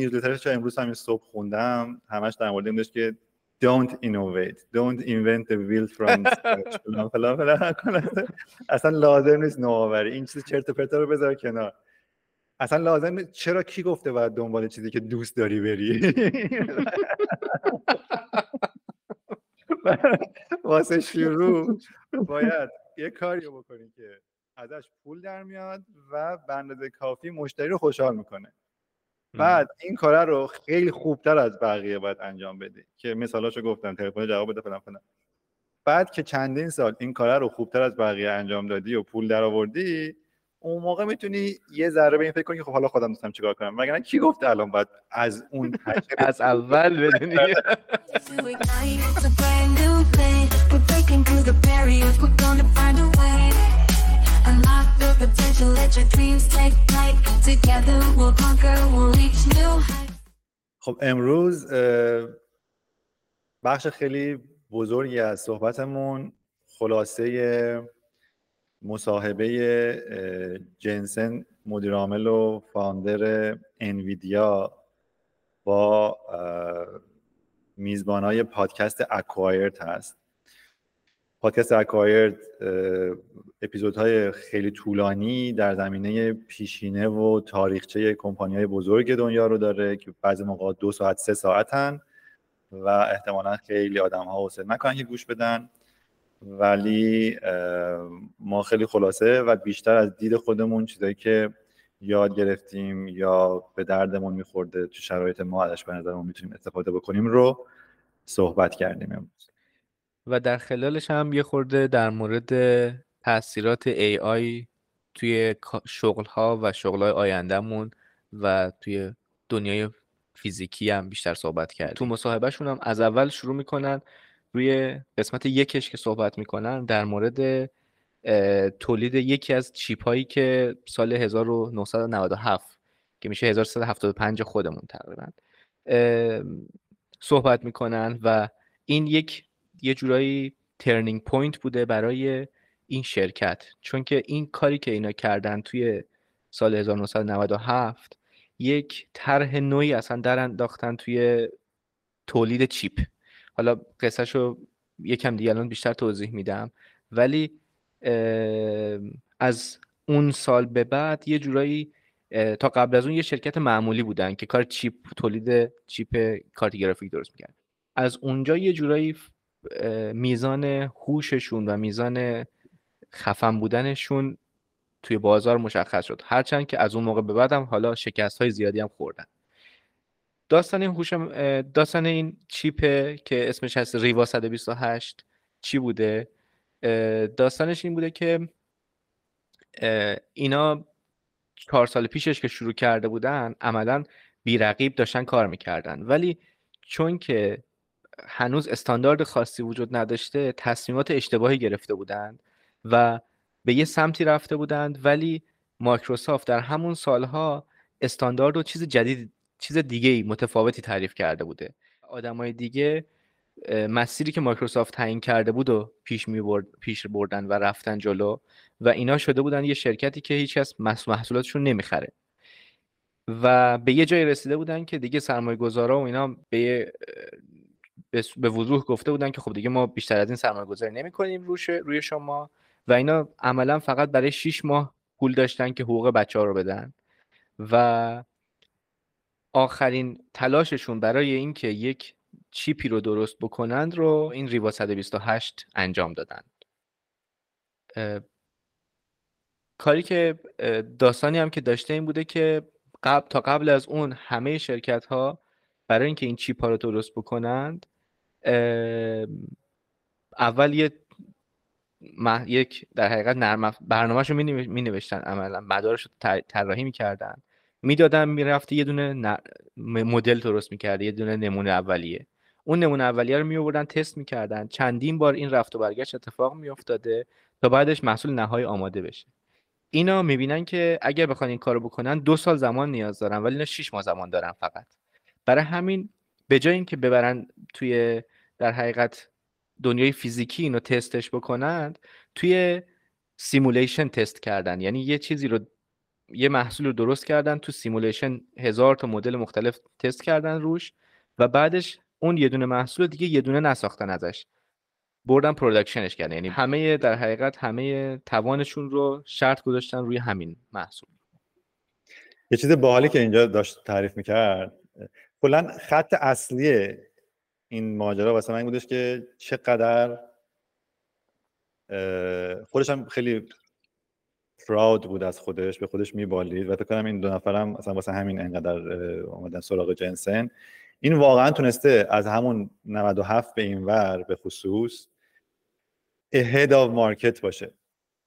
نیوزلترش امروز همین صبح خوندم. همش در مورد این که don't innovate don't invent the wheel from اصلا لازم نیست نوآوری. این چیز چرت و پرتا رو بذار کنار. اصلا لازم چرا کی گفته باید دنبال چیزی که دوست داری بری؟ واسه شروع باید یه کاری بکنی که ازش پول در میاد و به کافی مشتری رو خوشحال می‌کنه. بعد این کار رو خیلی خوبتر از بقیه باید انجام بده. که مثالاشو گفتم تلفن جواب بده فلان فلان. بعد که چندین سال این کار رو خوبتر از بقیه انجام دادی و پول در آوردی اون موقع می‌تونی یه ذره به این فکر کنی که خب حالا خودم دوستم چیکار کنم؟ مگر کی گفته الان باید از اون از اول بدونی؟ خب امروز بخش خیلی بزرگی از صحبتمون خلاصه مصاحبه جنسن مدیر عامل و فاندر انویدیا با میزبان های پادکست اکوایرد هست. پادکست اکوایرد اپیزودهای خیلی طولانی در زمینه پیشینه و تاریخچه کمپانی های بزرگ دنیا رو داره که بعضی موقع دو ساعت سه ساعتن و احتمالا خیلی آدم ها حوصله نکنن که گوش بدن. ولی ما خیلی خلاصه و بیشتر از دید خودمون چیزایی که یاد گرفتیم یا به دردمون میخورده تو شرایط ما ازش به نظرمون می‌تونیم استفاده بکنیم رو صحبت کردیم امروز. و در خلالش هم یه خورده در مورد تاثیرات AI توی شغل ها و شغل های آیندهمون و توی دنیای فیزیکی هم بیشتر صحبت کرد تو مصاحبهشون هم از اول شروع می‌کنن روی قسمت یکش که صحبت می‌کنن در مورد تولید یکی از چیپ هایی که سال 1997 که میشه 1375 خودمون تقریبا صحبت می‌کنن و این یک یه جورایی turning point بوده برای این شرکت. چون که این کاری که اینا کردن توی سال 1997 یک طرح نوعی اصلا در انداختن توی تولید چیپ. حالا قصهش رو یکم دیگه الان بیشتر توضیح میدم. ولی از اون سال به بعد یه جورایی تا قبل از اون یه شرکت معمولی بودن که کار چیپ تولید چیپ کارت گرافیک درست می‌کرد. از اونجا یه جورایی میزان هوششون و میزان خفن بودنشون توی بازار مشخص شد. هرچند که از اون موقع به بعدم حالا شکست های زیادی هم خوردن. داستان این هوش داستان این چیپه که اسمش هست ریوا 128 چی بوده؟ داستانش این بوده که اینا چهار سال پیشش که شروع کرده بودن عملا بیرقیب داشتن کار می‌کردن. ولی چون که هنوز استاندارد خاصی وجود نداشته تصمیمات اشتباهی گرفته بودند و به یه سمتی رفته بودند ولی مایکروسافت در همون سالها استاندارد و چیز جدید چیز دیگه متفاوتی تعریف کرده بوده. آدمای دیگه مسیری که مایکروسافت تعیین کرده بود و پیش می برد، پیش بردن و رفتن جلو و اینا شده بودن یه شرکتی که هیچ کس محصولاتشون نمی‌خره. و به یه جای رسیده بودن که دیگه سرمایه گذارا و اینا به به وضوح گفته بودن که خب دیگه ما بیشتر از این سرمایه گذاری نمی کنیم روی شما و اینا عملا فقط برای 6 ماه پول داشتن که حقوق بچه ها رو بدن و آخرین تلاششون برای اینکه یک چیپی رو درست بکنند رو این ریوا 128 انجام دادند کاری که داستانی هم که داشته این بوده که قبل تا قبل از اون همه شرکت ها برای اینکه این چیپ ها رو درست بکنند اول یه یک در حقیقت نرم برنامهشو می نوشتن عملا مدارش رو طراحی می‌کردن می‌دادن می‌رفته یه دونه مدل درست می‌کرده یه دونه نمونه اولیه. اون نمونه اولیه رو میوردن تست می‌کردن چندین بار این رفت و برگشت اتفاق میافتاده تا بعدش محصول نهایی آماده بشه. اینا می‌بینن که اگر بخوان این کارو بکنن دو سال زمان نیاز دارن ولی اینا 6 ماه زمان دارن فقط. برای همین به جای اینکه ببرن توی در حقیقت دنیای فیزیکی اینو تستش بکنند توی simulation تست کردن. یعنی یه چیزی رو یه محصول رو درست کردن تو simulation هزار تا مدل مختلف تست کردن روش و بعدش اون یه دونه محصول دیگه یه دونه نساختن ازش. بردن production ش کردن. یعنی همه در حقیقت همه توانشون رو شرط گذاشتن روی همین محصول. یه چیز باحالی که اینجا داشت تعریف می‌کرد کلا خط اصلی این ماجرا واسه من بودش که چقدر خودش هم خیلی پراود بود از خودش به خودش میبالید و فکر کنم این دو نفرم مثلا واسه همین انقدر اومدن سراغ جنسن. این واقعا تونسته از همون 97 به این ور به خصوص ahead of market باشه.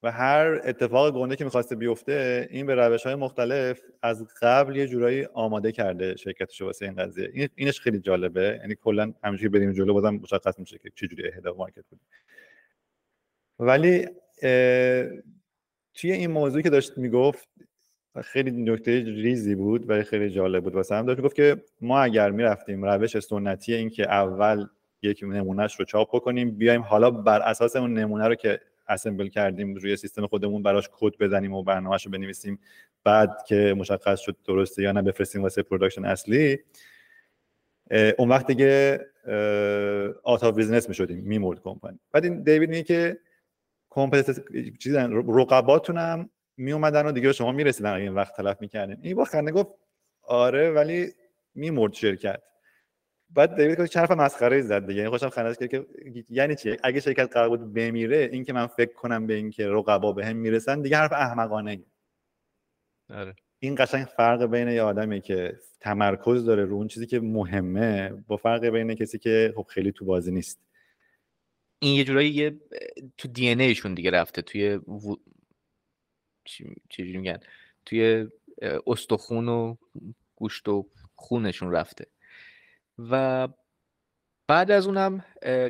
و هر اتفاق گنده که می‌خواسته بیفته این به روش های مختلف از قبل یه جورایی آماده کرده شرکتش واسه این قضیه. این اینش خیلی جالبه. یعنی کلا همینجوری بریم جلو بازم مشخص میشه که چه جوری اهدا مارکت بود ولی توی این موضوعی که داشت می‌گفت خیلی نکته ریزی بود و خیلی جالب بود. واسه هم داشت می‌گفت که ما اگر می‌رفتیم روش سنتی این که اول یک نمونهش رو چاپ بکنیم بیایم حالا بر اساس اون نمونه رو که assemble کردیم روی سیستم خودمون براش کد بزنیم و برنامهش بنویسیم. بعد که مشخص شد درسته یا نه بفرستیم واسه production اصلی. اون وقت دیگه out of business می‌شدیم میمورد کمپانی. بعد این دیوید میگه که چیزن رقباتونم می اومدن و دیگه شما می‌رسیدن این وقت تلف می‌کردین. این با خنده گفت آره ولی میمرد شرکت. بعد دیوید که حرف مسخره زد دیگه. خودشم خندش کرد که یعنی چی؟ اگه شرکت قرار بود بمیره این که من فکر کنم به اینکه رقبا به هم می‌رسن دیگه حرف احمقانه آره. این قشنگ فرق بین یه آدمی که تمرکز داره رو اون چیزی که مهمه با فرق بین کسی که خب خیلی تو بازی نیست. این یه جورایی یه تو دی ان ایشون دیگه رفته توی و... چی میگن؟ توی استخون و گوشت و خونشون رفته. و بعد از اونم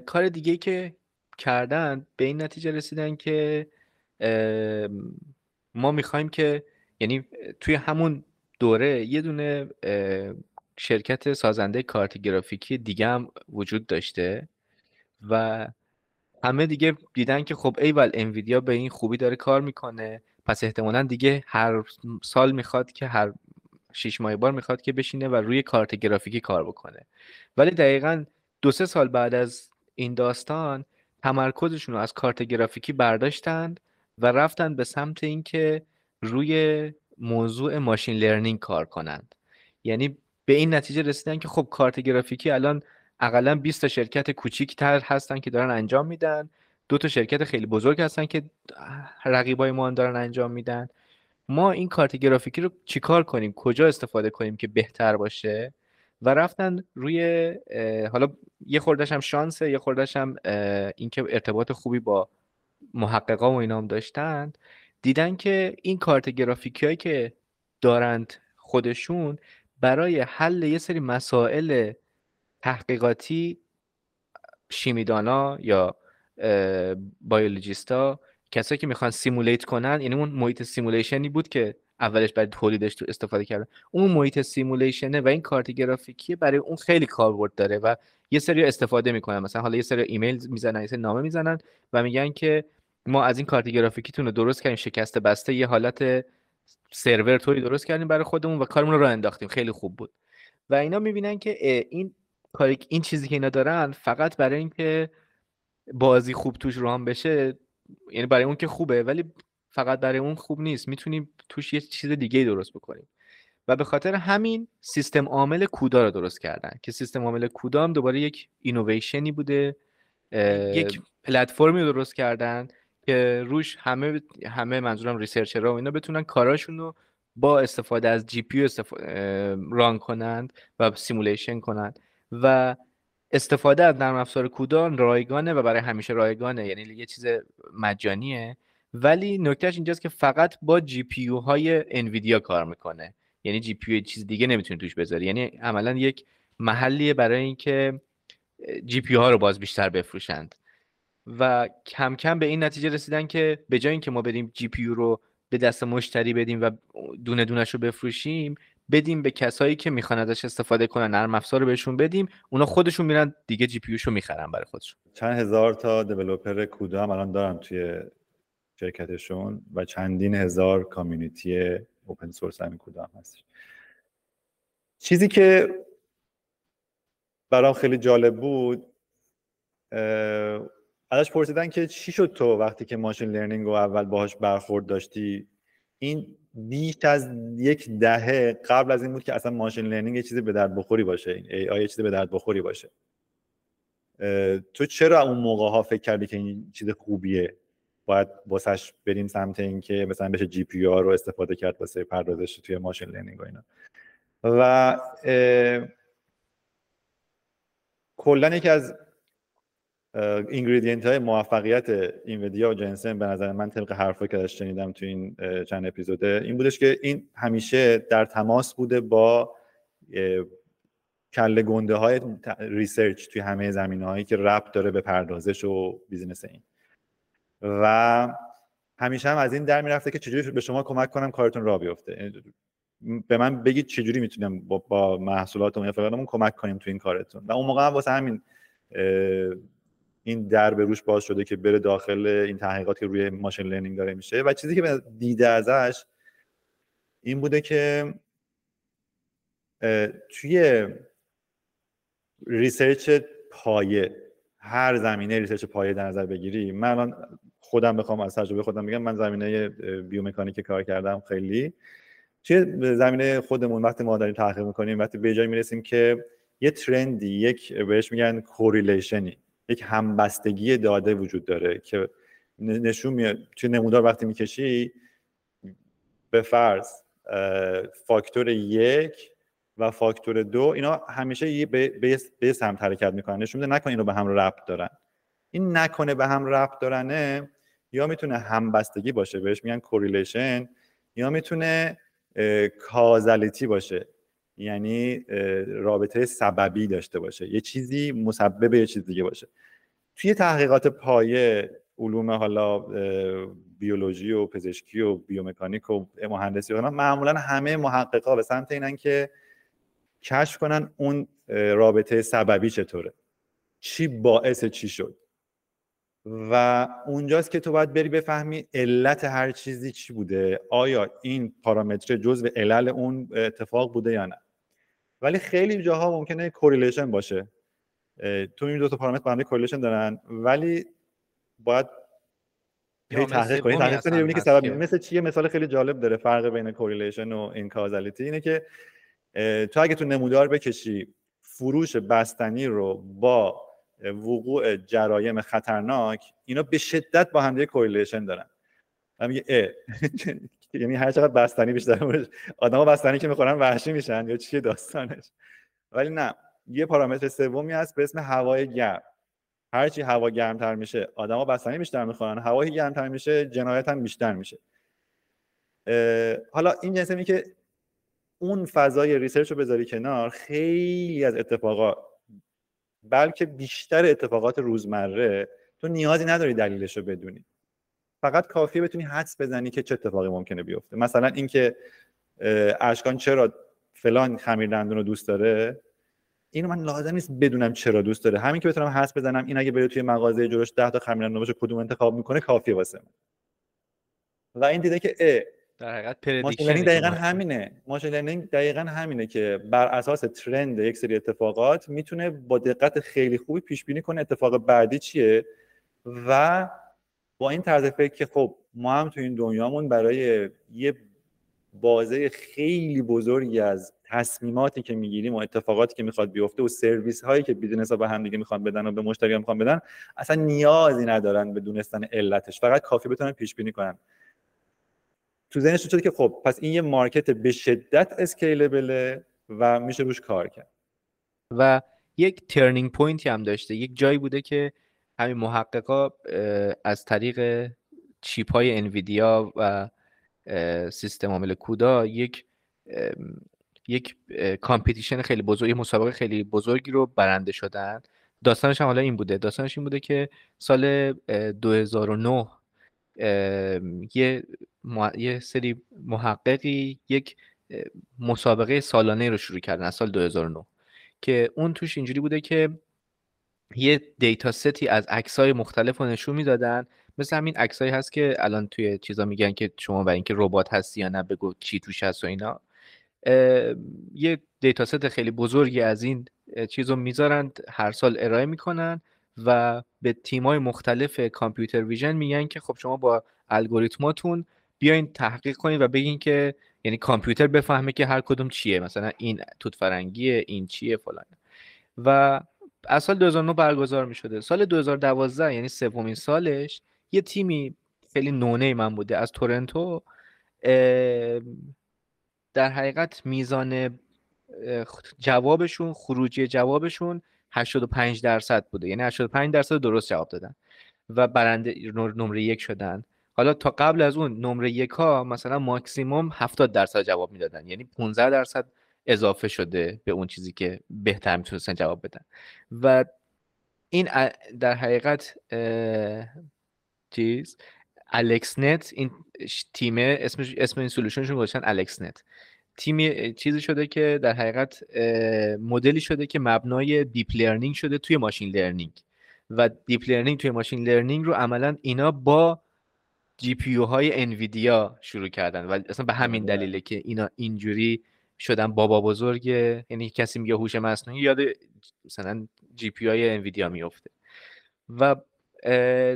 کار دیگه که کردن به این نتیجه رسیدن که ما می‌خوایم که یعنی توی همون دوره یه دونه شرکت سازنده کارت گرافیکی دیگه هم وجود داشته و همه دیگه دیدن که خب ایول انویدیا به این خوبی داره کار می‌کنه. پس احتمالا دیگه هر سال می‌خواد که هر شیش ماه بار می‌خواد که بشینه و روی کارت گرافیکی کار بکنه. ولی دقیقا دو سه سال بعد از این داستان تمرکزشون رو از کارت گرافیکی برداشتند و رفتن به سمت اینکه روی موضوع ماشین لرنینگ کار کنند. یعنی به این نتیجه رسیدن که خب کارت گرافیکی الان اقلا 20 تا شرکت کوچیکتر هستن که دارن انجام میدن دو تا شرکت خیلی بزرگ هستن که رقیبای ما دارن انجام میدن. ما این کارت گرافیکی رو چیکار کنیم؟ کجا استفاده کنیم که بهتر باشه؟ و رفتن روی حالا یه خوردش هم شانسه یه خوردش هم اینکه ارتباط خوبی با محققا و اینا هم داشتن. دیدن که این کارت گرافیکی هایی که دارند خودشون برای حل یه سری مسائل تحقیقاتی شیمیدانا یا biologist ا کسایی که می‌خوان simulate کنن یعنی اون محیط simulation ی بود که اولش بعد تولیدش تو استفاده کردن. اون محیط simulation ه و این کارت گرافیکی برای اون خیلی کاربرد داره و یه سری استفاده می‌کنن. مثلا حالا یه سری ایمیل می‌زنن یه سری نامه می‌زنن و میگن که ما از این کارت گرافیکیتون رو درست کردیم شکسته بسته یه حالت سرور توری درست کردیم برای خودمون و کارمون رو انداختیم. خیلی خوب بود. و اینا می‌بینن که این این چیزی که اینا دارن فقط برای اینکه بازی خوب توش رام بشه یعنی برای اون که خوبه ولی فقط برای اون خوب نیست. می‌تونیم توش یه چیز دیگه درست بکنیم. و به خاطر همین سیستم عامل کودا رو درست کردن. که سیستم عامل کودا هم دوباره یک اینویشنی بوده یک پلتفرمی رو درست کردن که روش همه همه منظورم ریسرچرها و اینا بتونن کاراشون رو با استفاده از GPU run کنند و simulation کنند. و استفاده از نرم افزار CUDA رایگانه و برای همیشه رایگانه یعنی یه چیز مجانیه. ولی نکتهش اینجاست که فقط با GPU های انویدیا کار می‌کنه. یعنی GPU چیز دیگه نمی‌تونی توش بذاری. یعنی عملا یک محلیه برای اینکه GPU ها رو باز بیشتر بفروشند. و کم کم به این نتیجه رسیدن که به جای اینکه ما بریم GPU رو به دست مشتری بدیم و دونه دونش رو بفروشیم بدیم به کسایی که می‌خوان ازش استفاده کنن نرم افزار رو بهشون بدیم اونا خودشون میرن دیگه جی پی رو می‌خرن برای خودشون. چند هزار تا دیولپر کودا هم الان دارن توی شرکتشون و چندین هزار کامیونیتی اوپن سورس همین کدام هستش چیزی که برام خیلی جالب بود ازش پرسیدن که چی شد تو وقتی که machine learning رو اول باهاش برخورد داشتی؟ این بیش از یک دهه قبل از این بود که اصلا machine learning یه چیزی به درد بخوری باشه. این AI چیزی به درد بخوری باشه. تو چرا اون موقع ها فکر کردی که این چیز خوبیه؟ باید واسش بریم سمت اینکه مثلا بشه GPU رو استفاده کرد واسه پردازش توی machine learning و اینا. و کلا یکی از ingredient های موفقیت انویدیا و جنسن به نظر من طبق حرفی که داشت شنیدم تو این چند اپیزوده این بودش که این همیشه در تماس بوده با کله گنده های research توی همه زمینه هایی که ربط داره به پردازش و business این. و همیشه هم از این در می‌رفته که چجوری به شما کمک کنم کارتون راه بیفته. به من بگید چجوری می‌تونم با, با محصولاتمون یا فلانمون کمک کنیم تو این کارتون. و اون موقع هم واسه همین این در به روش باز شده که بره داخل این تحقیقات که روی machine learning داره میشه. و چیزی که دیده ازش این بوده که توی research پایه هر زمینه research پایه در نظر بگیری. من الان خودم بخوام از تجربه خودم بگم من زمینه بیومکانیک کار کردم خیلی. توی زمینه خودمون وقتی ما داریم تحقیق می‌کنیم وقتی به جایی می‌رسیم که یه trend ی یک بهش میگن correlation ی یک همبستگی داده وجود داره که نشون میاد توی نمودار وقتی می‌کشی به فرض فاکتور یک و فاکتور دو اینا همیشه به یه سمت حرکت می‌کنن. نشون میده نکنه اینو به هم ربط دارن. این نکنه به هم ربط دارنه یا می‌تونه همبستگی باشه بهش میگن correlation یا می‌تونه causality باشه. یعنی رابطه سببی داشته باشه. یه چیزی مسبب یه چیز دیگه باشه. توی تحقیقات پایه علوم حالا بیولوژی و پزشکی و بیومکانیک و مهندسی و معمولا همه محققا به سمت اینن که کشف کنن اون رابطه سببی چطوره. چی باعث چی شد. و اونجاست که تو باید بری بفهمی علت هر چیزی چی بوده. آیا این پارامتر جزو علل اون اتفاق بوده یا نه؟ ولی خیلی جاها ممکنه correlation باشه. تو این دو تا پارامتر با هم correlation دارن ولی باید هی تحقیق کنی. تحقیق کنی ببینی که سبب مثل چیه؟ مثال خیلی جالب داره فرق بین correlation و این causality اینه که تو اگه تو نمودار بکشی فروش بستنی رو با وقوع جرایم خطرناک اینا به شدت با هم کوریلیشن دارن. من میگه یعنی هر چقدر بستنی بیشتر آدما بستنی که می‌خورن وحشی میشن یا چیه داستانش. ولی نه یه پارامتر سومی هست به اسم هوای گرم. هرچی هوا گرمتر میشه آدما بستنی بیشتر می‌خورن. هوای گرمتر میشه جنایت هم بیشتر میشه. حالا این جنسه که اون فضای research رو بذاری کنار خیلی از اتفاقات بلکه بیشتر اتفاقات روزمره تو نیازی نداری دلیلش رو بدونی. فقط کافیه بتونی حدس بزنی که چه اتفاقی ممکنه بیفته. مثلا اینکه اشکان چرا فلان خمیر دندون رو دوست داره؟ اینو من لازم نیست بدونم چرا دوست داره. همین که بتونم حدس بزنم این اگه بره توی مغازه جلوش 10 تا خمیر دندون باشه کدوم انتخاب می‌کنه؟ کافیه واسه من. و این دیده که ا در حقیقت دقیقا همینه. machine learning دقیقا همینه که بر اساس trend یک سری اتفاقات می‌تونه با دقت خیلی خوبی پیش بینی کنه اتفاق بعدی چیه و با این طرز فکر که خب ما هم تو این دنیامون برای یه بازه خیلی بزرگی از تصمیماتی که می‌گیریم و اتفاقاتی که می‌خواد بیفته و سرویس هایی که business ها به هم دیگه می‌خوان بدن و به مشتری می‌خوان بدن اصلا نیازی ندارن به دونستن علتش. فقط کافی بتونن پیش بینی کنن. تو ذهنش شده که خب پس این یه market به شدت scalable ه و میشه روش کار کرد. و یک turning point ی هم داشته. یک جایی بوده که همین محققا از طریق chip های انویدیا و سیستم عامل CUDA یک یک competition خیلی بزرگ مسابقه خیلی بزرگی رو برنده شدن. داستانش هم حالا این بوده. داستانش این بوده که سال 2009 یه, یه سری محققی یک مسابقه سالانه رو شروع کردن از سال 2009 که اون توش اینجوری بوده که یه دیتا ستی از عکسای مختلف رو نشون می‌دادن. مثل همین عکسایی هست که الان توی چیزا میگن که شما برای اینکه ربات هستی یا نه بگو چی توش هست و اینا. یه دیتاست خیلی بزرگی از این چیز رو می‌ذارند هر سال ارائه می‌کنن و به تیمای مختلف کامپیوتر ویژن میگن که خب شما با الگوریتماتون بیاین تحقیق کنید و بگین که یعنی کامپیوتر بفهمه که هر کدوم چیه. مثلا این توت فرنگیه این چیه فلان. و از سال 2009 برگزار می شده سال 2012 یعنی سومین سالش یه تیمی خیلی نونه من بوده از تورنتو در حقیقت میزان جوابشون خروجی جوابشون 85 درصد بوده. یعنی 85 درصد درست جواب دادن و برنده نمره یک شدن. حالا تا قبل از اون نمره یک ها مثلا ماکسیموم 70 درصد جواب می‌دادن. یعنی 15 درصد اضافه شده به اون چیزی که بهتر می‌تونستن جواب بدن. و این در حقیقت چیز AlexNet این تیم اسم اسم این solution شون گذاشتن AlexNet تیم چیزی شده که در حقیقت مدلی شده که مبنای deep learning شده توی machine learning و deep learning توی machine learning رو عملا اینا با GPU های انویدیا شروع کردن. و اصلا به همین. دلیله که اینا اینجوری شدن بابا بزرگ یعنی کسی میگه هوش مصنوعی یاد مثلا GPU های انویدیا میفته و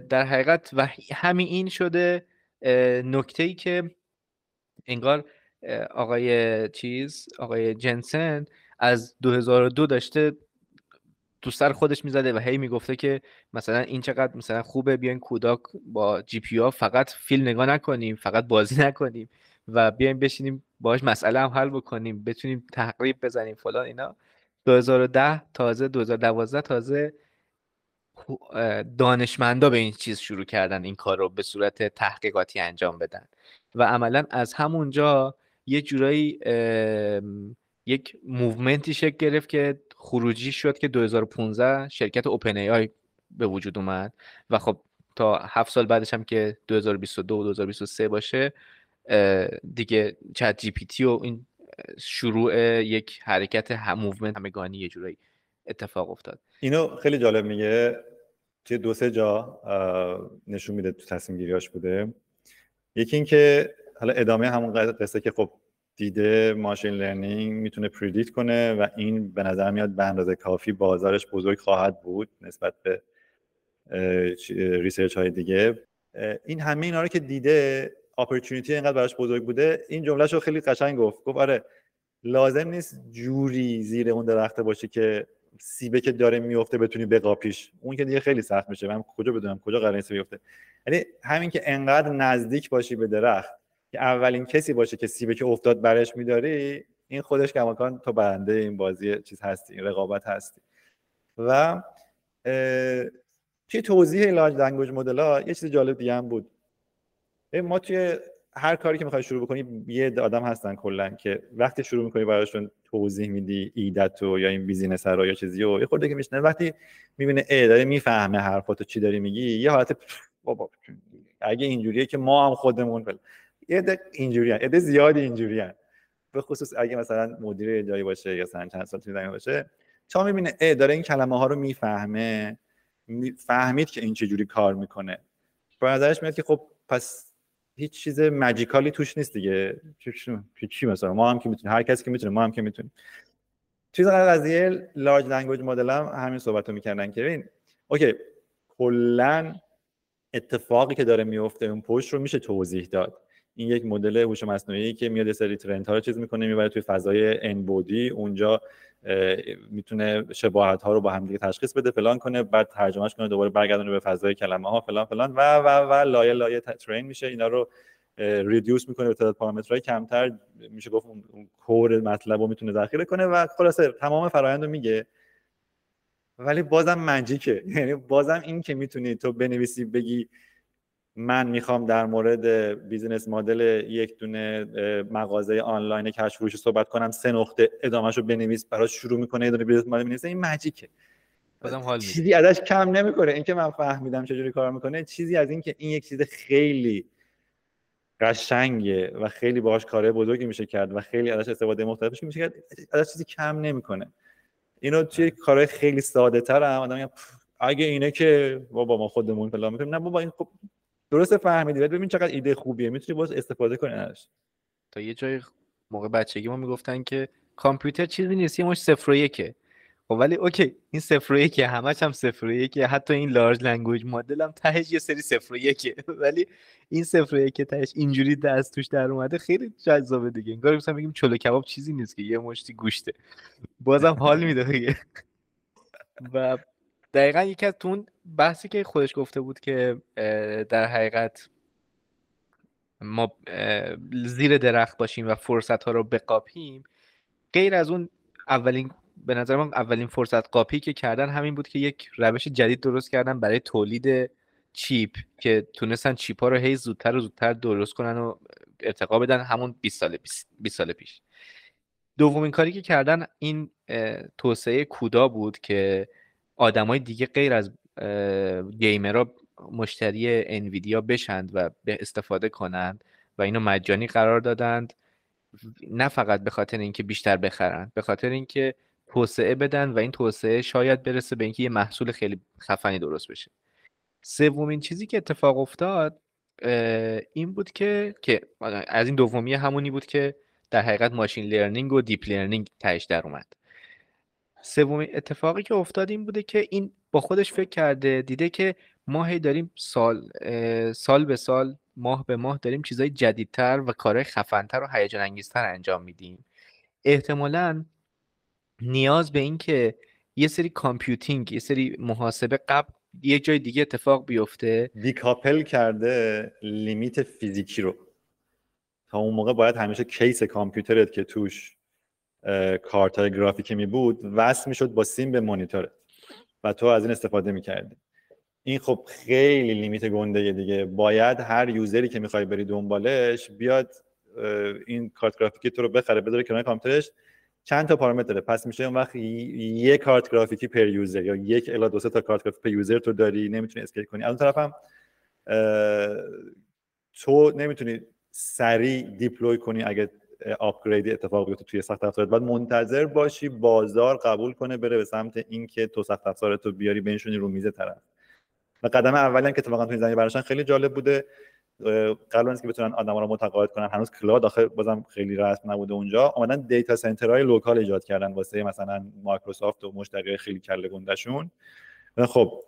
در حقیقت و همین این شده نکته ای که انگار آقای چیز آقای جنسن از 2002 داشته تو سر خودش می‌زده و هی می‌گفته که مثلا این چقدر مثلا خوبه بیاین کوداک با جی پی فقط فیلم نگاه نکنیم فقط بازی نکنیم و بیایم بشینیم باهاش مسئله هم حل بکنیم بتونیم تقریب بزنیم فلان اینا. 2010 تازه 2012 تازه دانشمندا به این چیز شروع کردن این کار رو به صورت تحقیقاتی انجام بدن. و عملا از همونجا یه جورایی یک movement ی شکل گرفت که خروجی شد که 2015 شرکت OpenAI به وجود اومد. و خب تا هفت سال بعدش هم که 2022 و 2023 باشه دیگه ChatGPT و این شروع یک حرکت هم movement همگانی یه جورایی اتفاق افتاد. اینو خیلی جالب میگه. توی دو سه جا نشون میده تو تصمیم گیریاش بوده. یکی اینکه حالا ادامه همون قصه که خب دیده machine learning می‌تونه predict کنه و این به نظر میاد به اندازه کافی بازارش بزرگ خواهد بود نسبت به research های دیگه. این همه اینا رو که دیده opportunity اینقدر براش بزرگ بوده. این جمله رو خیلی قشنگ گفت. گفت آره لازم نیست جوری زیر اون درخته باشه که سیبه که داره میفته بتونی بقاپیش. اون که دیگه خیلی سخت میشه. من کجا بدونم کجا قرار نیست بیفته. یعنی همین که انقدر نزدیک باشی به درخت که اولین کسی باشه که سیبه که افتاد برش میداری این خودش کماکان تو برنده این بازی چیز هستی این رقابت هستی. و توی توضیح لارج لنگویج مدل ها یه چیز جالب دیگه هم بود. ما توی هر کاری که می‌خوای شروع بکنی یه آدم هستن کلا که وقتی شروع می‌کنی براشون توضیح میدی ایدت یا این بیزینس رو یا چیزی و یه خورده که میشنه وقتی می‌بینه ای داره می‌فهمه حرفاتو چی داری میگی یه حالت بابا اگه اینجوریه که ما هم خودمون بل. یه ده اینجوری هن. یه زیادی اینجوری هن. به خصوص اگه مثلا مدیر جایی باشه یا مثلا چند سال توی باشه تا می‌بینه AI داره این کلمه ها رو می‌فهمه فهمید که این چجوری کار می‌کنه به نظرش میاد که خب پس هیچ چیز magicalی توش نیست دیگه. چی, چی مثلا؟ ما هم که می‌تونیم. هر کسی که می‌تونه ما هم که می‌تونیم. سر قضیه large language model هم همین صحبت رو می‌کردن که ببین okay کلا اتفاقی که داره میفته اون پشت رو میشه توضیح داد. این یک مدل هوش مصنوعی که میاد سری ترند ها رو چیز می‌کنه می‌بره توی فضای n بعدی اونجا می‌تونه شباهت ها رو با هم دیگه تشخیص بده فلان کنه بعد ترجمهش کنه دوباره برگردونه به فضای کلمه ها فلان فلان و و و لایه لایه train میشه. اینا رو reduce می‌کنه به تعداد پارامترهای کمتر. میشه گفت اون core مطلب رو می‌تونه ذخیره کنه و خلاصه تمام فرایند رو میگه. ولی بازم منجیکه یعنی بازم این که می‌تونی تو بنویسی بگی من می‌خوام در مورد business model یک دونه مغازه آنلاین کشف فروش صحبت کنم. سه نقطه ادامهشو بنویس براش شروع می‌کنه یه دونه بیزینس مدل بنویسه. این ماجیکه حال چیزی ازش کم نمی‌کنه. اینکه من فهمیدم چجوری کار می‌کنه چیزی از اینکه این یک چیز خیلی قشنگه و خیلی باهاش کارهای بزرگی میشه کرد و خیلی ازش استفاده مختلفش میشه کرد ازش چیزی کم نمی‌کنه. اینو توی کارهای خیلی ساده تر هم آدم اگه اینه که بابا ما خودمون فلان می‌کنیم. نه بابا این خب درست فهمیدی. ببین چقدر ایده خوبیه. می‌تونی باز استفاده کنی ازش. تا یه جای موقع بچگی ما می‌گفتن که کامپیوتر چیزی نیست یه مشت صفر و یکه. خب ولی okay این صفر و یکه. همش هم صفر و یکه. حتی این large language model هم تهش یه سری صفر و یکه. ولی این صفر و یکه تهش اینجوری دست توش در اومده. خیلی جذابه دیگه. انگار مثلا بگیم چلو کباب چیزی نیست که یه مشتی گوشته. بازم حال میده دیگه. و دقیقا یکی از تون بحثی که خودش گفته بود که در حقیقت ما زیر درخت باشیم و فرصت ها رو بقاپیم غیر از اون اولین به نظر من اولین فرصت قاپی که کردن همین بود که یک روش جدید درست کردن برای تولید چیپ که تونستن چیپ ها رو هی زودتر و زودتر درست کنن و ارتقا بدن همون 20 سال 20 سال پیش. دومین کاری که کردن این توسعه کودا بود که آدمای دیگه غیر از گیمرها مشتری انویدیا بشند و به استفاده کنند و اینو مجانی قرار دادند. نه فقط به خاطر اینکه بیشتر بخرند به خاطر اینکه توسعه بدن و این توسعه شاید برسه به اینکه یه محصول خیلی خفنی درست بشه. سومین چیزی که اتفاق افتاد این بود که که از این دومی همونی بود که در حقیقت machine learning و deep learning تهش در اومد. سومین اتفاقی که افتاد این بوده که این با خودش فکر کرده دیده که ما هی داریم سال سال به سال ماه به ماه داریم چیزای جدیدتر و کارهای خفنتر و هیجان انگیزتر انجام میدیم. احتمالا نیاز به این که یه سری computing یه سری محاسبه قبل یه جای دیگه اتفاق بیفته. decouple کرده limit فیزیکی رو. تا اون موقع باید همیشه کیس کامپیوترت که توش کارت های گرافیکی می بود وصل می شد با سیم به مانیتورت و تو از این استفاده می کردی. این خب خیلی limit گنده دیگه. باید هر userی که می‌خوای بری دنبالش بیاد این کارت گرافیکی تو رو بخره بذاره کنار کامپیوترش. چند تا پارامتر داره پس میشه اون وقت یک کارت گرافیکی per user یا یک الی دو تا کارت گرافیکی per user تو داری نمی‌تونی scale کنی. از اون طرف هم تو نمی‌تونی سریع deploy کنی اگه upgrade اتفاق بیفته توی سخت افزارت بعد منتظر باشی بازار قبول کنه بره به سمت اینکه تو سخت افزارت رو بیاری بنشونی رو میز طرف. و قدم اولی که اتفاقا تو زمینه براشون خیلی جالب بوده. قبل که بتونن آدما رو متقاعد کنن هنوز cloud آخه بازم خیلی رسم نبوده اونجا. اومدن data center های local ایجاد کردن واسه مثلا مایکروسافت و مشتری خیلی کله گندشون خب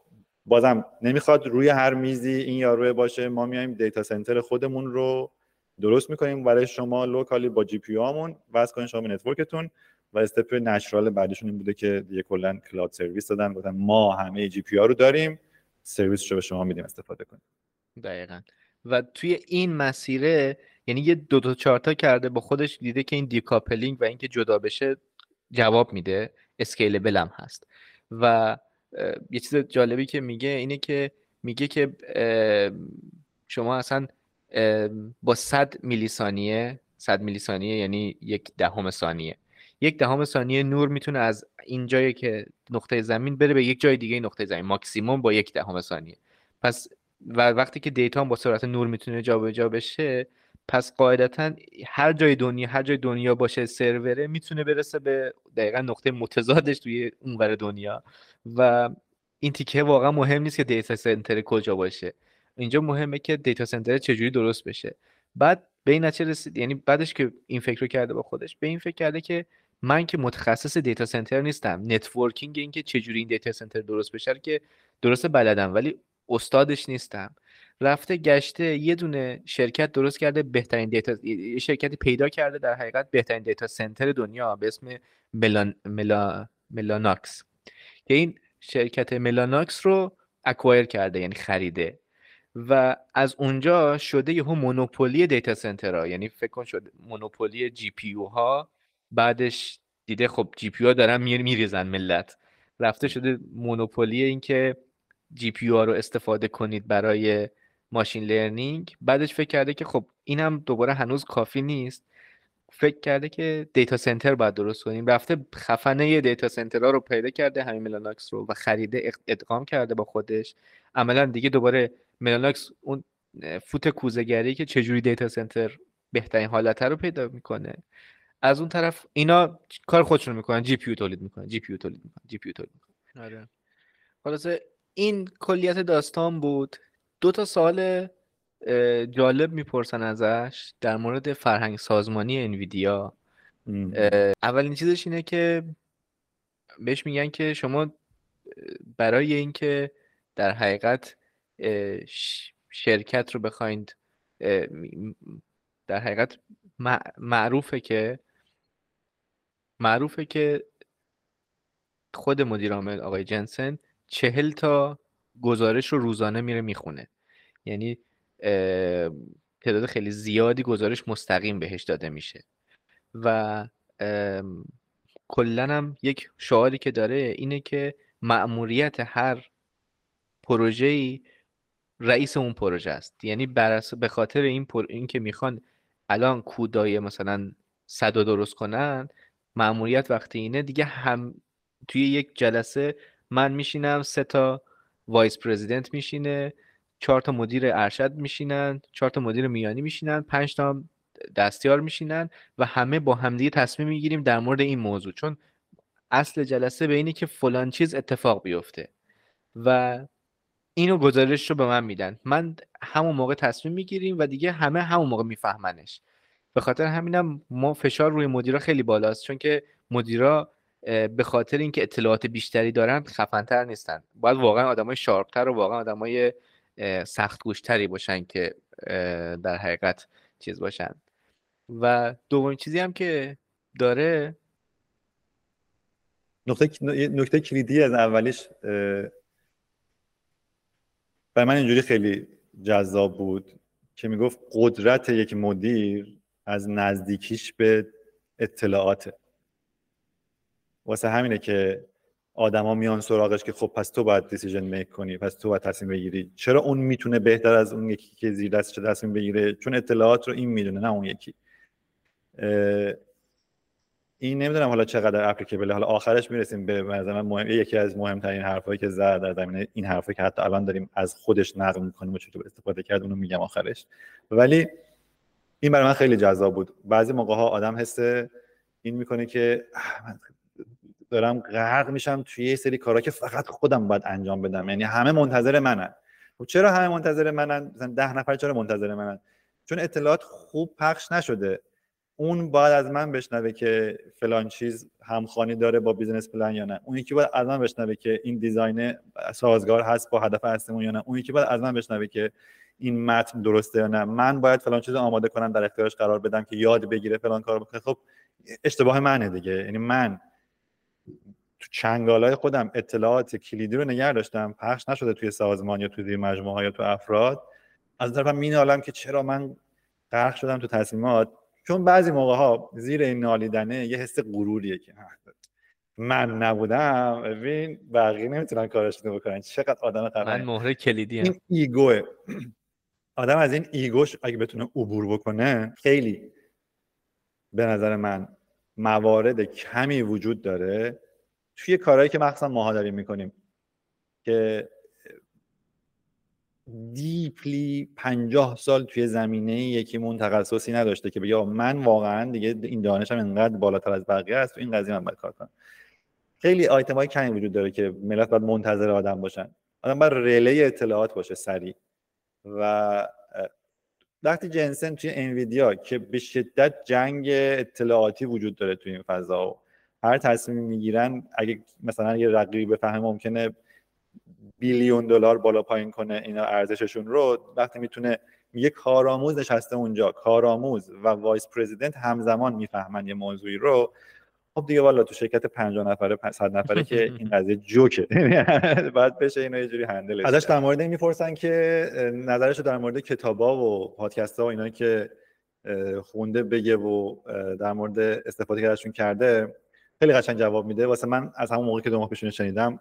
بازم نمی‌خواد روی هر میزی این یاروه باشه. ما میایم data center خودمون رو درست می‌کنیم. برای شما locally با GPU هامون وصل کنین شما networkتون. و step natural بعدشون این بوده که دیگه کلا cloud service دادن. گفتن ما همه GPU رو داریم. سرویس رو به شما میدیم استفاده کنیم. دقیقا. و توی این مسیره یعنی یه دو تا چارتا کرده با خودش دیده که این decoupling و اینکه جدا بشه جواب میده. اسکیلبل هم هست. و یه چیز جالبی که میگه اینه که میگه که شما اصلا با 100 میلی ثانیه 100 میلی ثانیه یعنی یک دهم ثانیه. یک دهم ثانیه نور می‌تونه از این جایی که نقطه زمین بره به یک جای دیگه نقطه زمین. ماکسیموم با یک دهم ثانیه. پس و وقتی که دیتا با سرعت نور می‌تونه جابجا بشه پس قاعدتا هر جای دنیا هر جای دنیا باشه سروره می‌تونه برسه به دقیقا نقطه متضادش توی اونور دنیا. و این تیکه واقعا مهم نیست که data center کجا باشه. اینجا مهمه که data center چجوری درست بشه. بعد به این رسید یعنی بعدش که این فکر رو کرده با خودش به این فکر کرده که من که متخصص data center نیستم. networking این که چجوری این data center درست بشه که درست بلدم ولی استادش نیستم. رفته گشته یه دونه شرکت درست کرده بهترین data شرکتی پیدا کرده در حقیقت بهترین data center دنیا به اسم Mellan... Mella... Mellanox. که این شرکت Mellanox رو acquire کرده یعنی خریده. و از اونجا شده یهو monopoly data center ها. یعنی فکر کن شده monopoly GPU ها بعدش دیده خب GPU ها دارن میر میریزن ملت. رفته شده monopoly اینکه GPU رو استفاده کنید برای machine learning. بعدش فکر کرده که خب این هم دوباره هنوز کافی نیست. فکر کرده که data center باید درست کنیم. رفته خفنه data center ها رو پیدا کرده همین Mellanox رو و خریده ادغام کرده با خودش. عملا دیگه دوباره Mellanox اون فوت کوزه‌گری که چجوری data center بهترین حالت رو پیدا می‌کنه. از اون طرف اینا کار خودشون می‌کنن GPU تولید می‌کنن GPU تولید می‌کنن GPU تولید می‌کنن. آره. این کلیت داستان بود. دو تا سؤال جالب می‌پرسن ازش در مورد فرهنگ سازمانی انویدیا اولین چیزش اینه که بهش میگن که شما برای اینکه در حقیقت شرکت رو بخواید در حقیقت معروفه که معروفه که خود مدیر عامل آقای جنسن چهل تا گزارش رو روزانه میره می‌خونه. یعنی تعداد خیلی زیادی گزارش مستقیم بهش داده میشه. و کلا هم یک شعاری که داره اینه که مأموریت هر پروژه‌ای رئیس اون پروژه است. یعنی به خاطر این پر... این که می‌خوان الان CUDAی مثلا صد درست کنن مأموریت وقتی اینه دیگه هم توی یک جلسه من میشینم سه تا vice president میشینه چهار تا مدیر ارشد میشینن چهار تا مدیر میانی میشینن پنج تا دستیار میشینن و همه با همدیگه تصمیم می‌گیریم در مورد این موضوع. چون اصل جلسه به اینه که فلان چیز اتفاق بیفته. و اینو گزارش رو به من میدن. من همون موقع تصمیم می‌گیریم و دیگه همه همون موقع میفهمنش. به خاطر همینم ما فشار روی مدیرا خیلی بالاست چون که مدیرا به خاطر اینکه اطلاعات بیشتری دارن خفنتر نیستن. باید واقعا آدمای شارپتر و واقعا آدمای سخت گوشتری باشن که در حقیقت چیز باشن. و دومین چیزی هم که داره نقطه نکته کلیدی از اولیش برای من اینجوری خیلی جذاب بود که می‌گفت قدرت یک مدیر از نزدیکیش به اطلاعاته. واسه همینه که آدما میان سراغش که خب پس تو باید دیسیژن میک کنی پس تو باید تصمیم بگیری. چرا اون می‌تونه بهتر از اون یکی که زیر دستش تصمیم بگیره؟ چون اطلاعات رو این می‌دونه نه اون یکی. این نمی‌دونم حالا چقدر اپلیکیبل حالا آخرش می‌رسیم به مثلا مهم یکی از مهمترین حرفایی که زد در زمینه این حرفی که حتی الان داریم از خودش نقل می‌کنیم و چطور استفاده کرد اونو میگم آخرش. ولی این برای من خیلی جذاب بود. بعضی موقع ها آدم حس این می‌کنه که دارم غرق میشم توی یه سری کارا که فقط خودم باید انجام بدم. یعنی همه منتظر منن. خب چرا همه منتظر منن؟ مثلا ده نفر چرا منتظر منن؟ چون اطلاعات خوب پخش نشده. اون باید از من بشنوه که فلان چیز همخوانی داره با business plan یا نه. اون یکی باید از من بشنوه که این design سازگار هست با هدف اصلیمون یا نه. اون یکی باید از من بشنوه که این متن درسته یا نه. من باید فلان چیز آماده کنم در اختیارش قرار بدم که یاد بگیره فلان کار بکنه خب اشتباه منه دیگه. یعنی من تو چنگالای خودم اطلاعات کلیدی رو نگه داشتم. پخش نشده توی سازمان یا توی مجموعه یا تو افراد. از طرفم مینالم که چرا من غرق شدم تو تصمیمات. چون بعضی موقع ها زیر این نالیدنه یه حس غروریه که من نبودم ببین بقیه نمی‌تونن کارش رو بکنن. چقدر آدم خفنه. من مهره کلیدی این ایگوه. آدم از این ایگوش اگه بتونه عبور بکنه خیلی به نظر من موارد کمی وجود داره توی کارهایی که مخصوصا ماها داریم می‌کنیم که دیپلی پنجاه سال توی زمینه یکیمون تخصصی نداشته که بگه من واقعا دیگه این دانشم انقدر بالاتر از بقیه است تو این قضیه من باید کار کنم. خیلی آیتم های کمی وجود داره که ملت باید منتظر آدم باشن. آدم باید رله اطلاعات باشه سریع. و وقتی جنسن توی انویدیا که به شدت جنگ اطلاعاتی وجود داره توی این فضا و هر تصمیم می‌گیرن اگه مثلا یه رقیب بفهمه ممکنه billion دلار بالا پایین کنه اینا ارزششون رو وقتی می‌تونه یه کارآموز نشسته اونجا کارآموز و vice president همزمان می‌فهمن یه موضوعی رو. خب دیگه والا تو شرکت 50 نفره 100 نفره که این قضیه جوکه. بعد بشه اینو یه جوری handle ازش در مورد این می‌پرسن که نظرش در مورد کتابا و پادکست ها و اینا که خونده بگه و در مورد استفاده کردشون کرده خیلی قشنگ جواب میده. واسه من از همون موقعی که دو ماه پیش شنیدم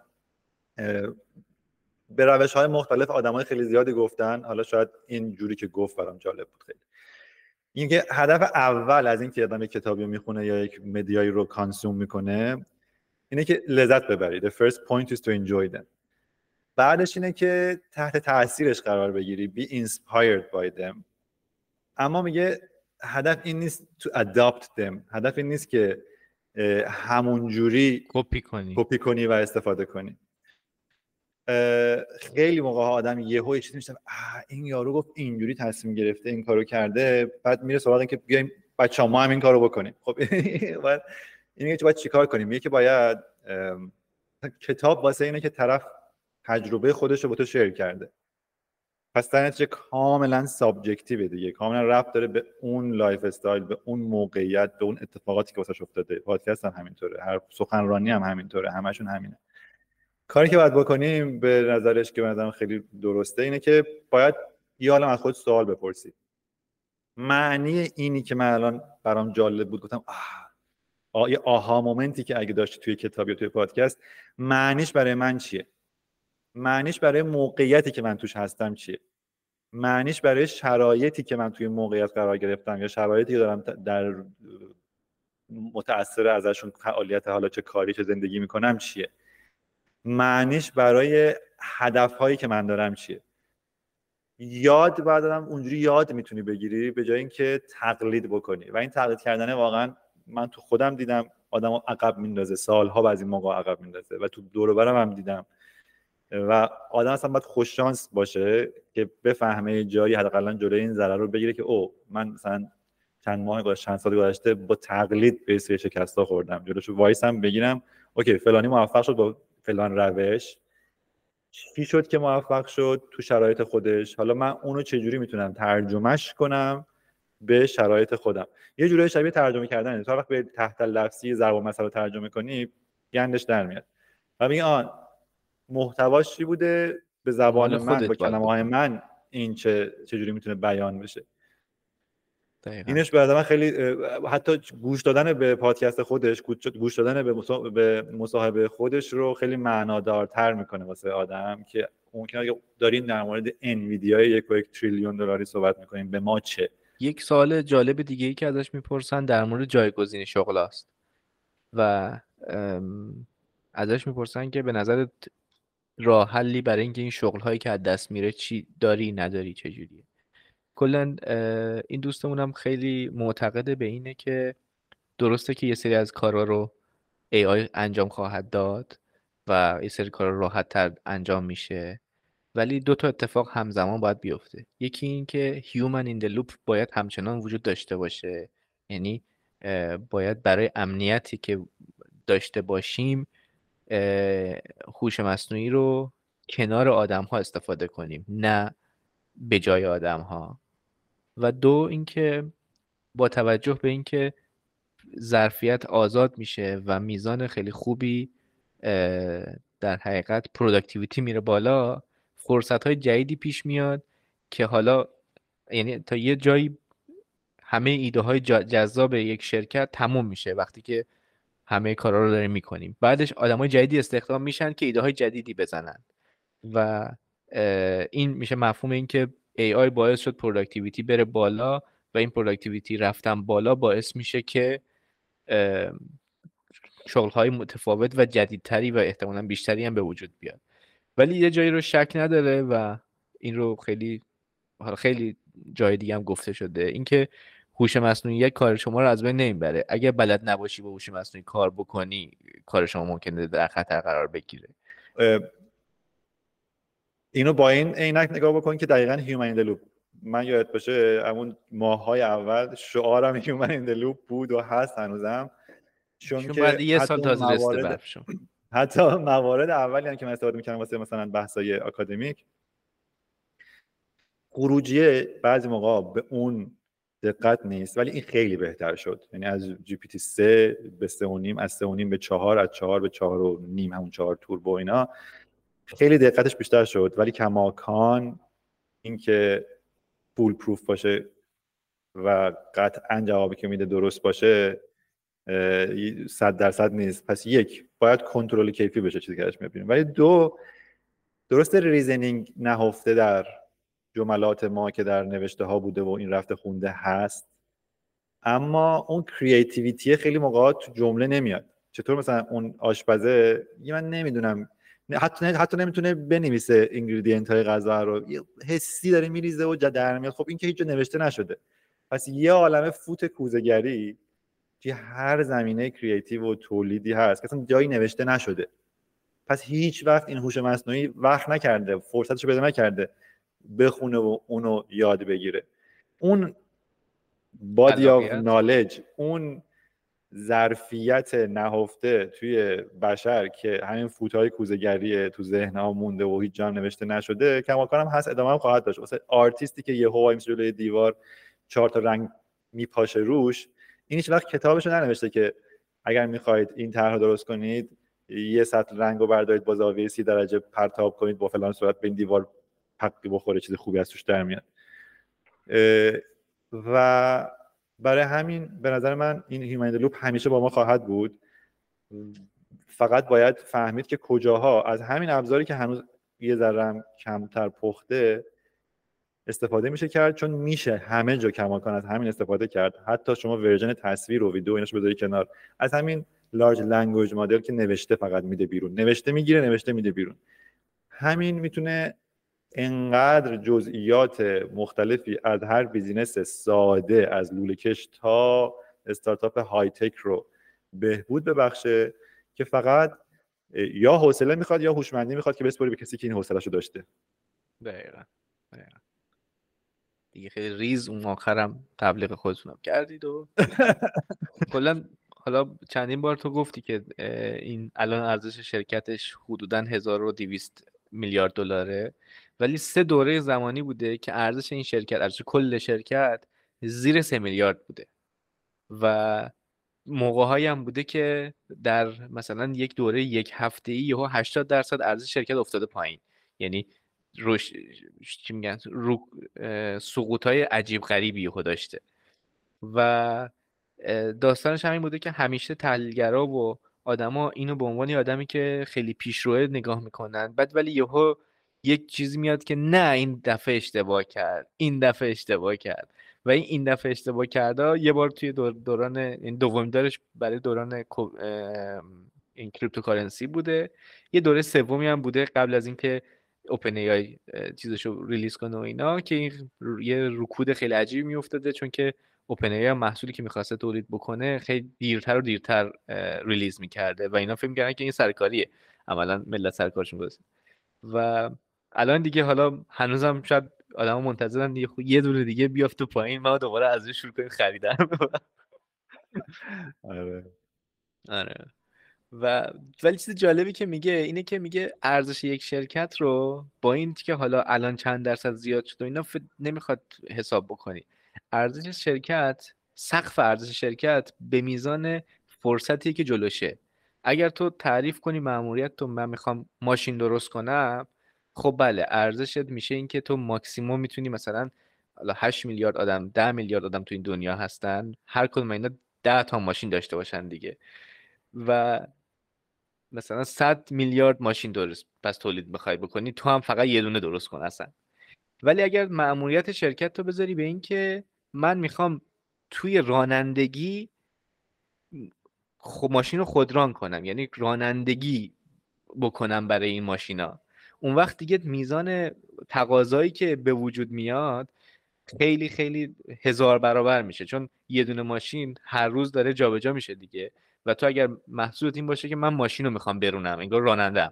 به روش های مختلف آدم های خیلی زیادی گفتن. حالا شاید این جوری که گفت برام جالب بود خیلی. اینکه هدف اول از اینکه آدم یک کتابی می‌خونه یا یک مدیایی رو کانسوم می‌کنه اینه که لذت ببری. The first point is to enjoy them. بعدش اینه که تحت تاثیرش قرار بگیری. Be inspired by them. اما میگه هدف این نیست to adopt them. هدف این نیست که همون جوری کپی کنی. کپی کنی و استفاده کنی. خیلی موقع ها آدم یهو یه چیزی میشه این یارو گفت اینجوری تصمیم گرفته این کارو کرده بعد میره سراغ اینکه بیایم بچه ما هم این کارو بکنیم. خب باید این باید چیکار کنیم؟ یکی باید کتاب واسه اینه که طرف تجربه خودش رو با تو شیر کرده. پس در نتیجه کاملا subjective دیگه. کاملا رفت داره به اون lifestyle به اون موقعیت به اون اتفاقاتی که واسش افتاده. پادکست هم همینطوره. هر سخنرانی هم همینطوره. همشون همینه. کاری که باید بکنیم به نظرش که به نظرم خیلی درسته اینه که باید یه حالا از خود سوال بپرسید معنی اینی که من الان برام جالب بود گفتم آه یه aha moment ی که اگه داشتی توی کتاب یا توی پادکست معنیش برای من چیه؟ معنیش برای موقعیتی که من توش هستم چیه؟ معنیش برای شرایطی که من توی موقعیت قرار گرفتم یا شرایطی که دارم در متأثر ازشون فعالیت حالا چه کاری چه زندگی می‌کنم چیه؟ معنیش برای هدف هایی که من دارم چیه؟ یاد باید دارم اونجوری یاد می‌تونی بگیری به جای اینکه تقلید بکنی. و این تقلید کردن واقعا من تو خودم دیدم آدم عقب میندازه. سالها بعضی موقع عقب میندازه و تو دور برم هم دیدم. و آدم اصلا باید خوش شانس باشه که بفهمه جایی حداقل جلوی این ضرر رو بگیره که او من مثلا چند ماه گذشته چند سال گذشته با تقلید به سری شکستا خوردم. جلوشو وایسم بگیرم اوکی فلانی موفق شد با فلان روش. چی شد که موفق شد تو شرایط خودش؟ حالا من اونو چجوری می‌تونم ترجمهش کنم به شرایط خودم؟ یه جورایی شبیه ترجمه کردن تا وقت به تحت لفظی ضرب مسئله ترجمه کنی گندش در میاد. و میگه آن محتواش چی بوده؟ به زبان من با کلمه های من این چه چجوری می‌تونه بیان بشه؟ دقیقا. اینش به من خیلی حتی گوش دادن به پادکست خودش گوش دادن به مصاحبه خودش رو خیلی معنادارتر می‌کنه واسه آدم که ممکنه اگه دارین در مورد انویدیا یک و یک تریلیون دلاری صحبت می‌کنیم به ما چه؟ یک سوال جالب دیگه ای که ازش می‌پرسن در مورد جایگزین شغل است و ازش می‌پرسن که به نظرت راه حلی برای اینکه این شغل هایی که از دست میره چی داری نداری چجوریه؟ کلا این دوستمون هم خیلی معتقده به اینه که درسته که یه سری از کارا رو AI انجام خواهد داد و یه سری کارا راحت تر انجام میشه ولی دو تا اتفاق همزمان باید بیفته. یکی این که in the loop باید همچنان وجود داشته باشه. یعنی باید برای امنیتی که داشته باشیم هوش مصنوعی رو کنار آدم ها استفاده کنیم نه به جای آدم ها و دو اینکه با توجه به اینکه ظرفیت آزاد میشه و میزان خیلی خوبی در حقیقت productivity میره بالا فرصت های جدیدی پیش میاد که حالا یعنی تا یه جایی همه ایده های جذاب یک شرکت تموم میشه وقتی که همه کارا رو داریم می‌کنیم. بعدش آدم های جدیدی استخدام میشن که ایده های جدیدی بزنن. و این میشه مفهوم این که AI باعث شد productivity بره بالا و این productivity رفتن بالا باعث میشه که شغل های متفاوت و جدیدتری و احتمالا بیشتری هم به وجود بیاد. ولی یه جایی رو شک نداره و این رو خیلی خیلی جای دیگه هم گفته شده. اینکه هوش مصنوعی کار شما رو از بین نمی‌بره. اگه بلد نباشی با هوش مصنوعی کار بکنی کار شما ممکنه در خطر قرار بگیره. اینو با این عینک نگاه بکن که دقیقا human in loop من یادت باشه همون ماهای اول شعارم human in loop بود و هست هنوزم. چون, که بعد یه سال تازه موارد... حتی موارد اولی هم که من استفاده می‌کردم واسه مثلا بحثای اکادمیک خروجیه بعضی موقع به اون دقت نیست ولی این خیلی بهتر شد. یعنی از GPT 3 به 3 و نیم از 3 و نیم به 4 از 4 به 4 و نیم همون 4 Turbo اینا. خیلی دقتش بیشتر شد ولی کماکان اینکه foolproof باشه و قطعا جوابی که میده درست باشه صد درصد نیست. پس یک باید کنترل کیفی بشه چیزی که می‌بینیم. ولی دو درست reasoning نهفته در جملات ما که در نوشته ها بوده و این رفته خونده هست. اما اون creativity خیلی موقعات تو جمله نمیاد. چطور مثلا اون آشپزه؟ من نمی‌دونم حتی حتی نمی‌تونه بنویسه ingredient های غذا رو حسی داره میریزه و در میاد. خب این که هیچ نوشته نشده. پس یه عالم فوت کوزه‌گری که هر زمینه creative و تولیدی هست که اصلا جایی نوشته نشده. پس هیچ وقت این هوش مصنوعی وقت نکرده فرصتش پیدا نکرده بخونه و اونو یاد بگیره. اون body of knowledge اون ظرفیت نهفته توی بشر که همین فوتهای کوزه‌گری تو ذهن ها مونده و هیچ جام نوشته نشده کماکان هم هست ادامه هم خواهد داشت. مثلا آرتیستی که یهویی جلوی دیوار چهار تا رنگ میپاشه روش این هیچ وقت کتابش رو ننوشته که اگر می‌خواهید این طرح درست کنید یه سطح رنگ رو بردارید با زاویه سی درجه پرتاب کنید با فلان صورت به این دیوار پقی بخوره چیز خوبی از توش در میاد. و برای همین به نظر من این human loop همیشه با ما خواهد بود. فقط باید فهمید که کجاها از همین ابزاری که هنوز یه ذره کمتر پخته استفاده میشه کرد چون میشه همه جا کماکان از همین استفاده کرد. حتی شما version تصویر و ویدیو ایناش بذاری کنار. از همین large language model که نوشته فقط میده بیرون. نوشته می‌گیره نوشته میده بیرون. همین می‌تونه انقدر جزئیات مختلفی از هر business ساده از لوله‌کش تا استارتاپ های tech رو بهبود ببخشه که فقط یا حوصله می‌خواد یا هوشمندی می‌خواد که بسپری به کسی که این حوصله رو داشته دقیقا. دقیقا دیگه خیلی ریز اون آخرم تبلیغ خودتونم کردید و کلا حالا چندین بار تو گفتی که این الان ارزش شرکتش حدودا 1200 میلیارد دلاره ولی سه دوره زمانی بوده که ارزش این شرکت ارزش کل شرکت زیر سه میلیارد بوده. و موقع هم بوده که در مثلا یک دوره یک هفته ای یهو 80 درصد ارزش شرکت افتاده پایین. یعنی روش چی میگن؟ رو سقوط های عجیب غریبی یهو داشته. و داستانش همین بوده که همیشه تحلیلگرا و آدما اینو به عنوان آدمی که خیلی پیشروه نگاه می‌کنن بعد ولی یهو یک چیزی میاد که نه این دفعه اشتباه کرد این دفعه اشتباه کرد. و این این دفعه اشتباه کرده یه بار توی دوران این دومین دارش برای دوران این cryptocurrency بوده. یه دوره سومی هم بوده قبل از اینکه OpenAI چیزشو release کنه و اینا که این یه رکود خیلی عجیبی میافتاده چون که اوپن ای محصولی که می‌خواسته تولید بکنه خیلی دیرتر و دیرتر ریلیز می‌کرده. و اینا فکر می‌کردن که این سرکاریه. عملا ملت سرکارشون گذاشته. و الان دیگه حالا هنوزم شاید آدم منتظرن دیگه یه دونه دیگه بیافت پایین ما دوباره از شروع کنیم خریدن آره. آره. و ولی چیز جالبی که میگه اینه که میگه ارزش یک شرکت رو با این که حالا الان چند درصد زیاد شد و اینا نمی‌خواد حساب بکنی. ارزش شرکت سقف ارزش شرکت به میزان فرصتی که جلوشه. اگر تو تعریف کنی ماموریت تو من می‌خوام ماشین درست کنم خب بله ارزشت میشه اینکه تو ماکسیموم می‌تونی مثلا حالا 8 میلیارد آدم 10 میلیارد آدم تو این دنیا هستن هر کدوم اینا 10 تا ماشین داشته باشن دیگه. و مثلا 100 میلیارد ماشین درست پس تولید بخوای بکنی تو هم فقط یه دونه درست کن اصلا. ولی اگر مأموریت شرکت تو بذاری به این که من می‌خوام توی رانندگی خب ماشین رو خودران کنم یعنی رانندگی بکنم برای این ماشینا. اون وقت دیگه میزان تقاضایی که به وجود میاد خیلی خیلی هزار برابر میشه. چون یه دونه ماشین هر روز داره جابجا میشه دیگه. و تو اگر محصولت این باشه که من ماشین رو می‌خوام برونم انگار راننده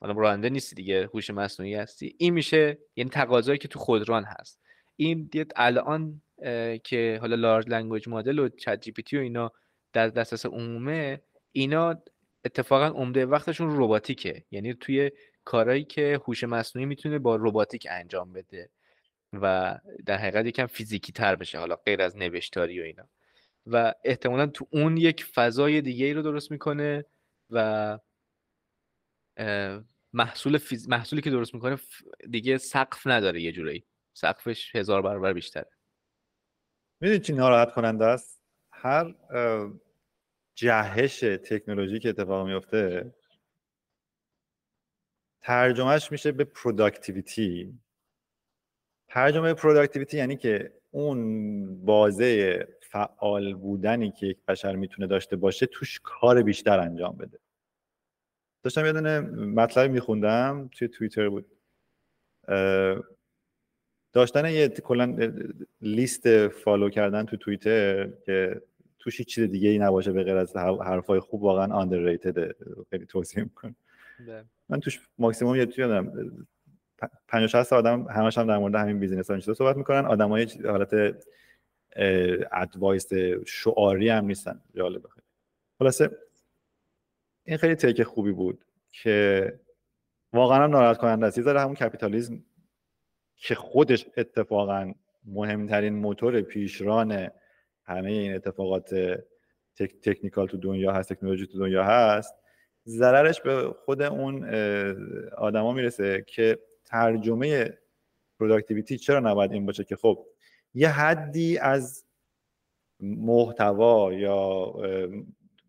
حالا راننده نیستی دیگه هوش مصنوعی هستی. این میشه یعنی تقاضایی که تو خودران هست. این دید الان که حالا large language model و ChatGPT و اینا در دسترس عمومه اینا اتفاقا عمده وقتشون robotic ه یعنی توی کارهایی که هوش مصنوعی می‌تونه با رباتیک انجام بده و در حقیقت یکم فیزیکی تر بشه حالا غیر از نوشتاری و اینا. و احتمالا تو اون یک فضای دیگه ای رو درست می‌کنه و محصول فیز... محصولی که درست می‌کنه دیگه سقف نداره یه جورایی. سقفش هزار برابر بیشتره. می‌دونی چی ناراحت کننده است؟ هر جهش تکنولوژی که اتفاق میفته ترجمهش میشه به productivity ترجمه productivity یعنی که اون بازه فعال بودنی که یک بشر می‌تونه داشته باشه توش کار بیشتر انجام بده. داشتم یه دونه مطلبی میخوندم توی توییتر بود. داشتن یه کلا لیست follow کردن تو توییتر که توش هیچ چیز دیگه ای نباشه به غیر از حرفای خوب واقعا underrated. خیلی توصیه می‌کنم. من توش ماکسیموم یه توی دارم. 50 60 آدم همش هم در مورد همین business ها چیزا صحبت می‌کنن. آدمای حالت advice شعاری هم نیستن. جالبه. خلاصه این خیلی take خوبی بود که واقعا ناراحت کننده است. یه همون کپیتالیزم که خودش اتفاقا مهمترین موتور پیشران همه این اتفاقات tech، technical تو دنیا هست تکنولوژی تو دنیا هست ضررش به خود اون آدما می‌رسه که ترجمه productivity چرا نباید این باشه که خب یه حدی از محتوا یا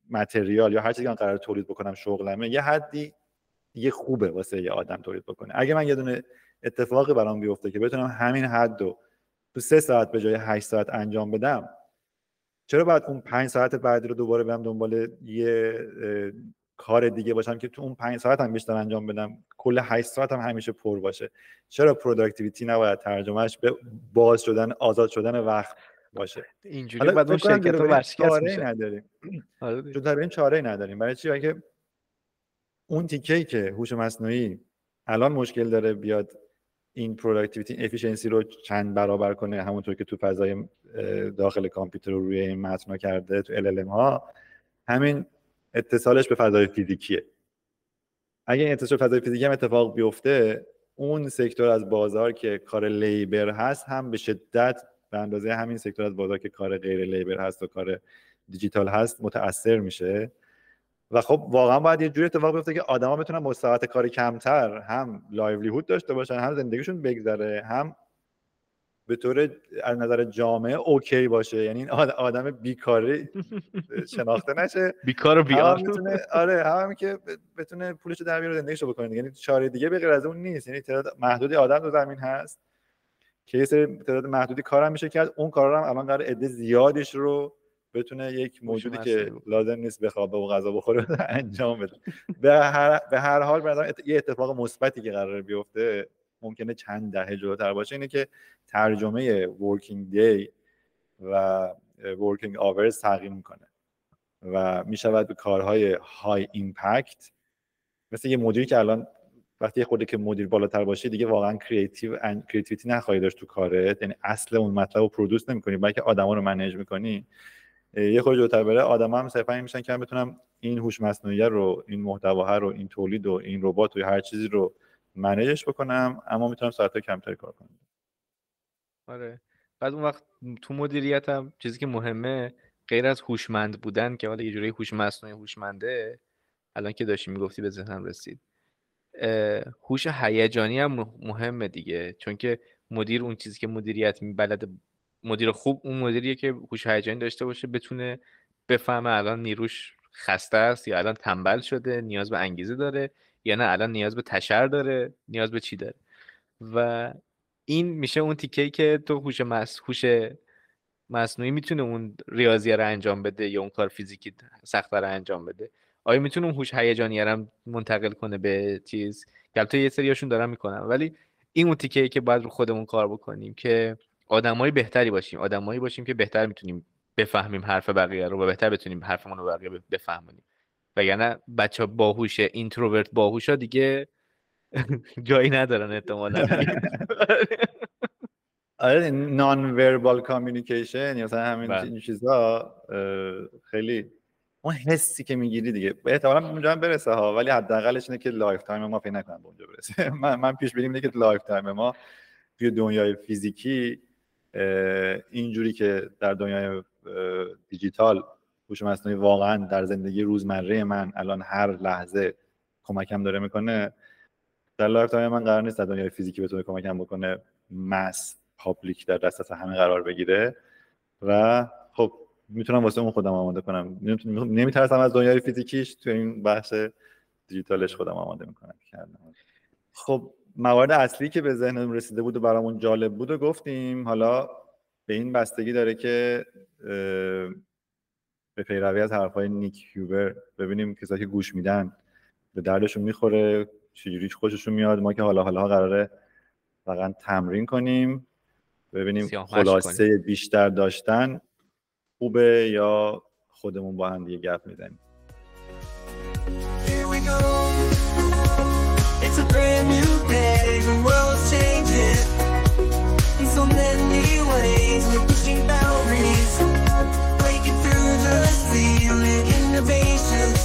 material یا هر چیزی که قرار تولید بکنم شغلمه یه حدی یه خوبه واسه یه آدم تولید بکنه. اگه من یه دونه اتفاقی برام بیفته که بتونم همین حد رو تو سه ساعت به جای هشت ساعت انجام بدم چرا باید اون پنج ساعت بعدی رو دوباره برم دنبال یه کار دیگه باشم که تو اون پنج ساعت هم بیشتر انجام بدم کل هشت ساعت هم همیشه پر باشه. چرا productivity نباید ترجمهش به باز شدن آزاد شدن وقت باشه؟ اینجوری بعد اون شرکت رو ورشکست نداریم. آره این چاره نداریم. برای چی؟ که اون تیکه که هوش مصنوعی الان مشکل داره بیاد این productivity efficiency رو چند برابر کنه همونطور که تو فضای داخل کامپیوتر رو روی این متن کرده تو LLM ها همین اتصالش به فضای فیزیکیه. اگه این اتصال فضای فیزیکی هم اتفاق بیفته اون sector از بازار که کار labor هست هم به شدت به اندازه همین sector از بازار که کار غیر labor هست و کار دیجیتال هست متاثر میشه. و خب واقعا باید یه جوری اتفاق بیفته که آدما بتونن با ساعت کاری کمتر هم livelihood داشته باشن هم زندگیشون بگذره هم به طور از نظر جامعه okay باشه. یعنی این آدم بیکاری شناخته نشه. بیکار و بیار آره هم که بتونه پولش در بیاره زندگیشو بکنه یعنی چاره دیگه به غیر از اون نیست. یعنی تعداد محدودی آدم تو زمین هست که یه سری تعداد محدودی کارم میشه کرد. اون کارا هم الان قرار عده زیادش رو بتونه یک موجودی که لازم نیست بخوابه و غذا بخوره انجام بده. به هر, به هر حال یه اتفاق مثبتی که قرار بیفته ممکنه چند دهه جلوتر باشه اینه که ترجمه ورکینگ دی و working hours تغییر می‌کنه و می‌شود به کارهای high impact مثل یه مدیری که الان وقتی خود که مدیر بالاتر باشه دیگه واقعا creative creativity نخواهی داشت تو کارت. یعنی اصل اون مطلب رو produce نمی‌کنی بلکه آدما رو manage می‌کنی. یه خورده جلوتر بره آدما هم صرفا میشن که بتونم این هوش مصنوعی رو این محتوا رو این تولید و این ربات و هر چیزی رو manage ش بکنم اما می‌تونم ساعت کمتری کار کنم. آره. بعد اون وقت تو مدیریتم چیزی که مهمه غیر از هوشمند بودن که حالا یه جوری هوش مصنوعی هوشمنده الان که داشتی می‌گفتی به ذهنم رسید. هوش هیجانی هم مهمه دیگه. چون که مدیر اون چیزی که مدیریت بلد مدیر خوب اون مدیریه که هوش هیجانی داشته باشه بتونه بفهمه الان نیروش خسته است یا الان تنبل شده نیاز به انگیزه داره یا نه الان نیاز به تشر داره نیاز به چی داره. و این میشه اون تیکه که تو هوش مس هوش مصنوعی می‌تونه اون ریاضی رو انجام بده یا اون کار فیزیکی سخت رو انجام بده. آیا می‌تونه اون هوش هیجانی رو منتقل کنه به چیز؟ که یه سریاشون دارن می‌کنن. ولی این اون تیکه که باید رو خودمون کار بکنیم که آدمای بهتری باشیم. آدمایی باشیم که بهتر می‌تونیم بفهمیم حرف بقیه رو و بهتر بتونیم حرفمون رو بقیه بفهمونیم. وگرنه بچه باهوش اینتروورت باهوشا دیگه جایی ندارن احتمالا. آره non-verbal communication یا مثلا همین بله. چیزا خیلی اون حسی که می‌گیری دیگه. احتمالاً اونجا هم برسه ها ولی حداقلش اینه که lifetime ما فکر نکنم به اونجا برسه. من, من پیش بینی اینه که lifetime ما توی دنیای فیزیکی اینجوری که در دنیای دیجیتال هوش مصنوعی واقعا در زندگی روزمره من الان هر لحظه کمکم داره می‌کنه. در life من قرار نیست در دنیای فیزیکی بتونه کمکم بکنه mass public در دسترس همه قرار بگیره. و خب می‌تونم واسه اون خودم آماده کنم. نمیترسم از دنیای فیزیکیش تو این بحث دیجیتالش خودم آماده می‌کنم. خب موارد اصلی که به ذهنم رسیده بود و برامون جالب بود و گفتیم حالا به این بستگی داره که به پیروی از حرفهای نیک هیوبر ببینیم کسایی که گوش میدن به دردشون می‌خوره چجوری خوششون میاد ما که حالا حالا قراره واقعا تمرین کنیم ببینیم خلاصه کنیم. بیشتر داشتن خوبه یا خودمون با هم دیگه گپ می‌زنیم It's a brand new day, the world's changing. innovation.